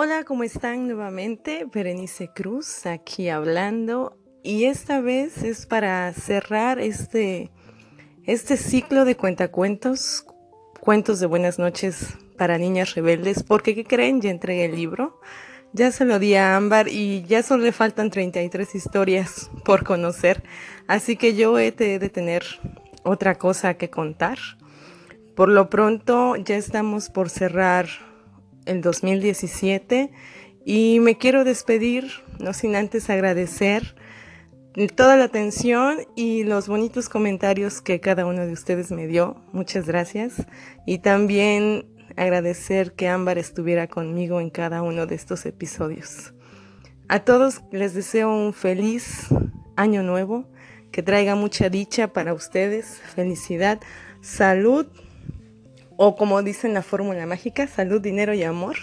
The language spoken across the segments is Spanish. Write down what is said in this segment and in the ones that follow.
Hola, ¿cómo están nuevamente? Berenice Cruz aquí hablando y esta vez es para cerrar este, este ciclo de cuentacuentos, cuentos de buenas noches para niñas rebeldes, porque ¿qué creen? Ya entregué el libro, ya se lo di a Ámbar y ya solo le faltan 33 historias por conocer, así que yo he de tener otra cosa que contar. Por lo pronto ya estamos por cerrar el 2017 y me quiero despedir, no sin antes agradecer toda la atención y los bonitos comentarios que cada uno de ustedes me dio. Muchas gracias. Y también agradecer que Ámbar estuviera conmigo en cada uno de estos episodios. A todos les deseo un feliz año nuevo, que traiga mucha dicha para ustedes, felicidad, salud o como dicen la fórmula mágica, salud, dinero y amor.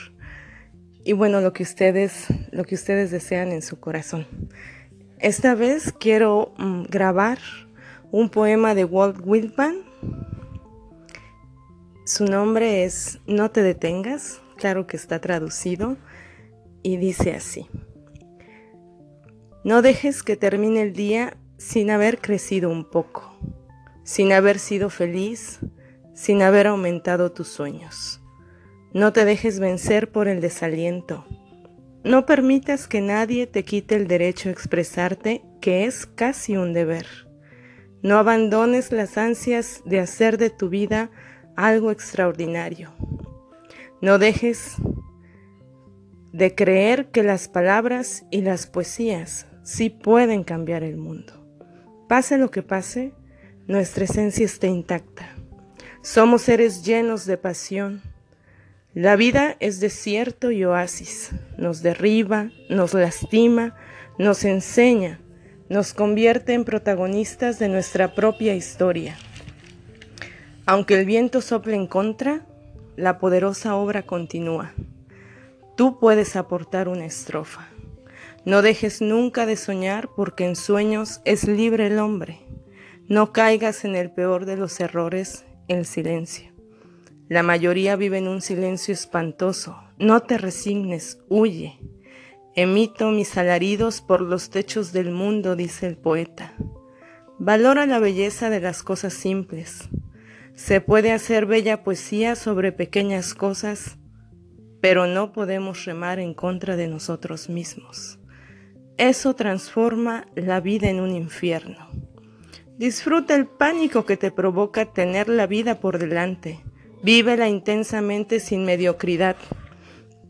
Y bueno, lo que ustedes, lo que ustedes desean en su corazón. Esta vez quiero mm, grabar un poema de Walt Whitman. Su nombre es No te detengas, claro que está traducido, y dice así. No dejes que termine el día sin haber crecido un poco, sin haber sido feliz, sin haber aumentado tus sueños. No te dejes vencer por el desaliento. No permitas que nadie te quite el derecho a expresarte, que es casi un deber. No abandones las ansias de hacer de tu vida algo extraordinario. No dejes de creer que las palabras y las poesías sí pueden cambiar el mundo. Pase lo que pase, nuestra esencia está intacta. Somos seres llenos de pasión. La vida es desierto y oasis. Nos derriba, nos lastima, nos enseña, nos convierte en protagonistas de nuestra propia historia. Aunque el viento sople en contra, la poderosa obra continúa. Tú puedes aportar una estrofa. No dejes nunca de soñar porque en sueños es libre el hombre. No caigas en el peor de los errores el silencio. La mayoría vive en un silencio espantoso. No te resignes, huye. Emito mis alaridos por los techos del mundo, dice el poeta. Valora la belleza de las cosas simples. Se puede hacer bella poesía sobre pequeñas cosas, pero no podemos remar en contra de nosotros mismos. Eso transforma la vida en un infierno. Disfruta el pánico que te provoca tener la vida por delante. Vívela intensamente sin mediocridad.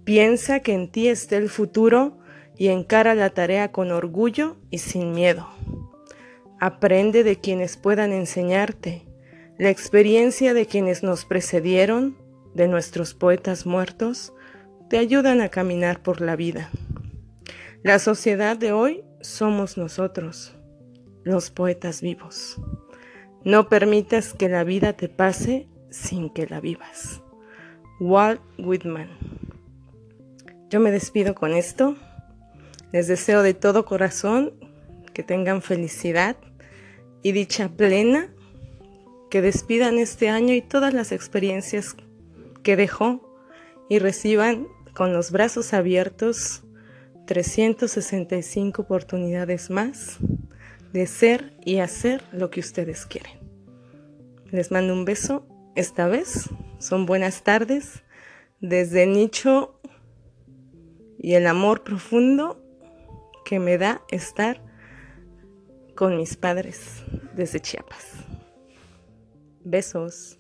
Piensa que en ti está el futuro y encara la tarea con orgullo y sin miedo. Aprende de quienes puedan enseñarte. La experiencia de quienes nos precedieron, de nuestros poetas muertos, te ayudan a caminar por la vida. La sociedad de hoy somos nosotros los poetas vivos. No permitas que la vida te pase sin que la vivas. Walt Whitman. Yo me despido con esto. Les deseo de todo corazón que tengan felicidad y dicha plena, que despidan este año y todas las experiencias que dejó y reciban con los brazos abiertos 365 oportunidades más de ser y hacer lo que ustedes quieren. Les mando un beso. Esta vez son buenas tardes desde nicho y el amor profundo que me da estar con mis padres desde Chiapas. Besos.